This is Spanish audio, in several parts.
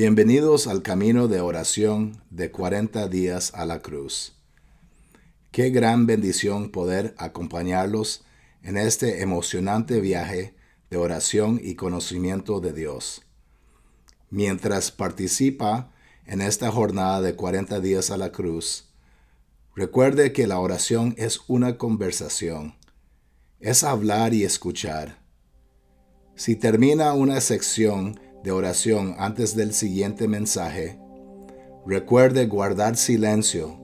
Bienvenidos al camino de oración de 40 días a la cruz. Qué gran bendición poder acompañarlos en este emocionante viaje de oración y conocimiento de Dios. Mientras participa en esta jornada de 40 días a la cruz, recuerde que la oración es una conversación, es hablar y escuchar. Si termina una sección de oración antes del siguiente mensaje, recuerde guardar silencio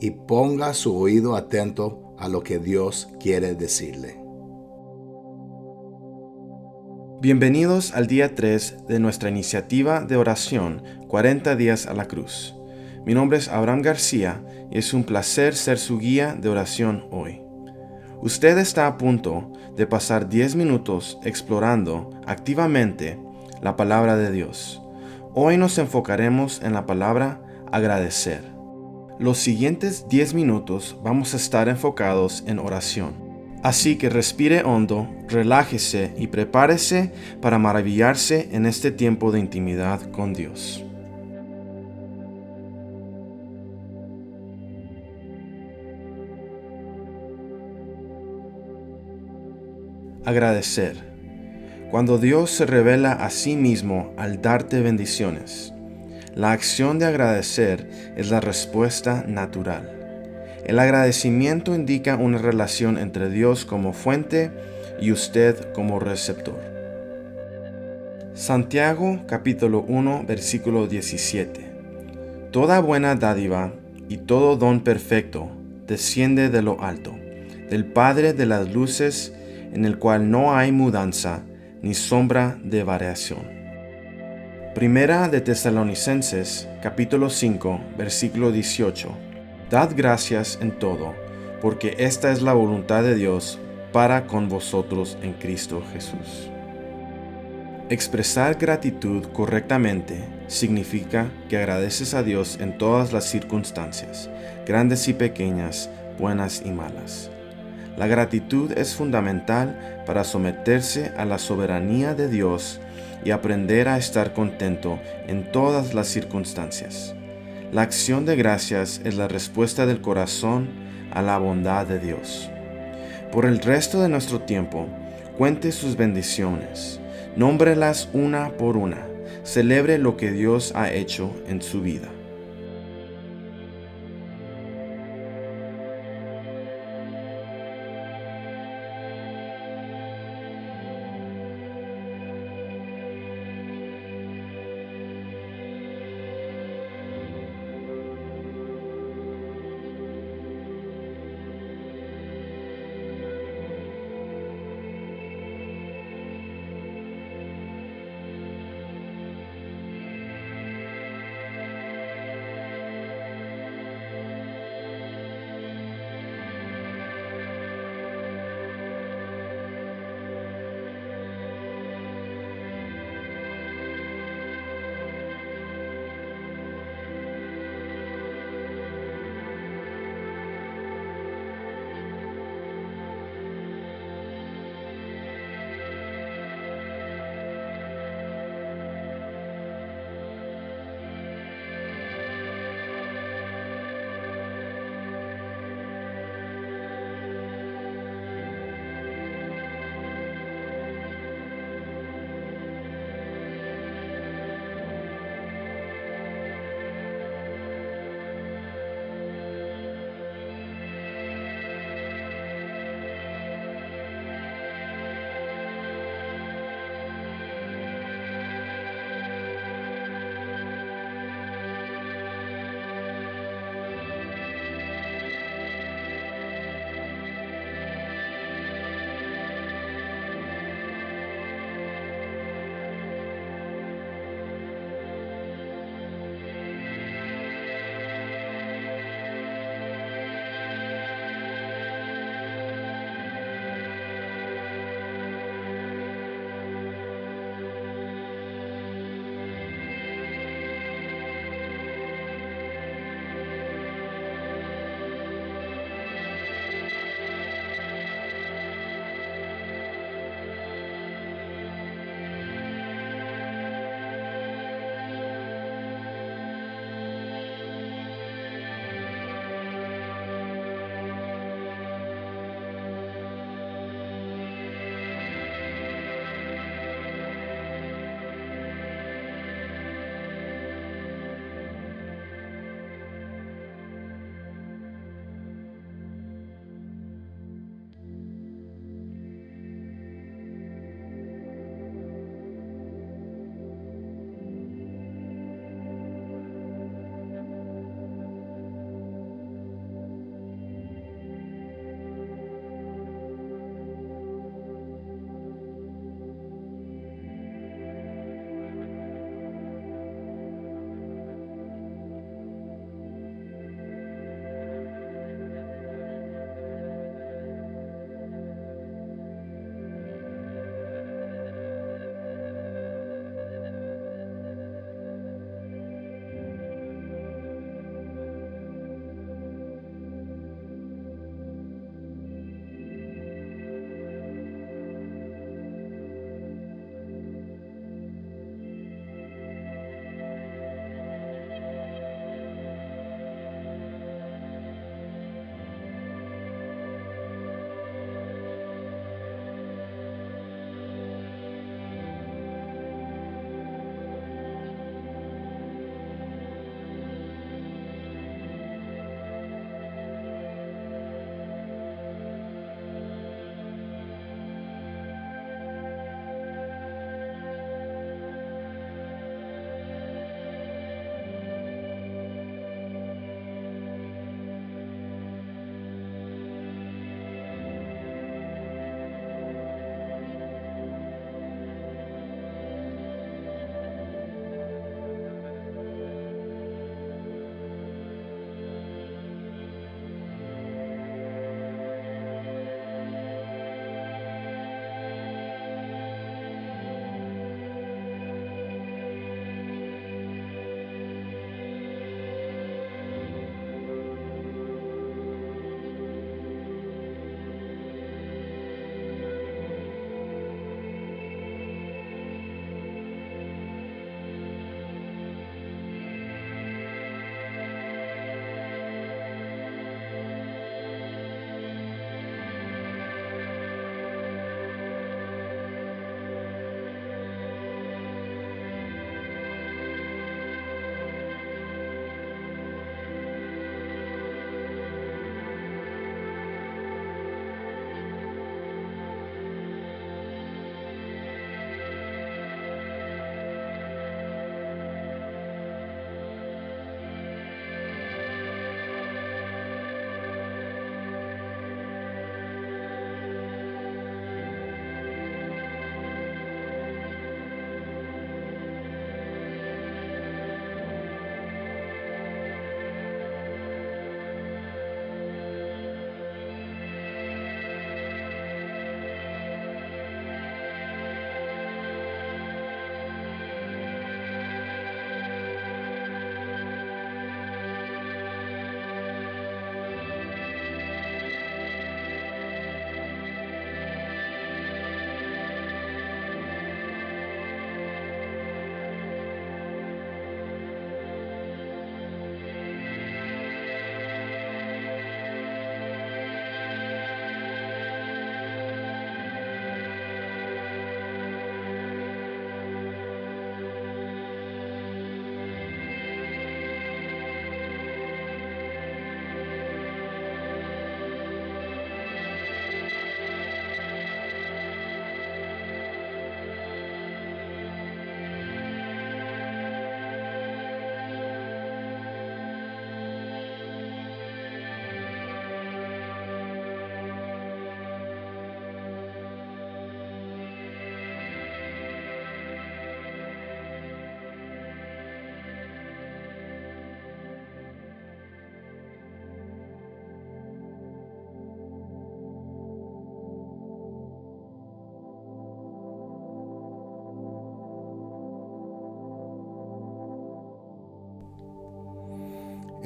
y ponga su oído atento a lo que Dios quiere decirle. Bienvenidos al día 3 de nuestra iniciativa de oración 40 días a la cruz. Mi nombre es Abraham García y es un placer ser su guía de oración hoy. Usted está a punto de pasar 10 minutos explorando activamente la palabra de Dios. Hoy nos enfocaremos en la palabra agradecer. Los siguientes 10 minutos vamos a estar enfocados en oración. Así que respire hondo, relájese y prepárese para maravillarse en este tiempo de intimidad con Dios. Agradecer cuando Dios se revela a sí mismo al darte bendiciones. La acción de agradecer es la respuesta natural. El agradecimiento indica una relación entre Dios como fuente y usted como receptor. Santiago capítulo 1 versículo 17. Toda buena dádiva y todo don perfecto desciende de lo alto, del Padre de las luces, en el cual no hay mudanza ni sombra de variación. Primera de Tesalonicenses, capítulo 5, versículo 18. Dad gracias en todo, porque esta es la voluntad de Dios para con vosotros en Cristo Jesús. Expresar gratitud correctamente significa que agradeces a Dios en todas las circunstancias, grandes y pequeñas, buenas y malas. La gratitud es fundamental para someterse a la soberanía de Dios y aprender a estar contento en todas las circunstancias. La acción de gracias es la respuesta del corazón a la bondad de Dios. Por el resto de nuestro tiempo, cuente sus bendiciones, nómbrelas una por una, celebre lo que Dios ha hecho en su vida.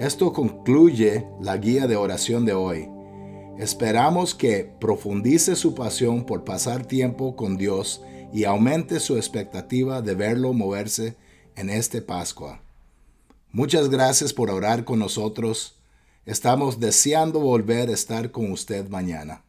Esto concluye la guía de oración de hoy. Esperamos que profundice su pasión por pasar tiempo con Dios y aumente su expectativa de verlo moverse en este Pascua. Muchas gracias por orar con nosotros. Estamos deseando volver a estar con usted mañana.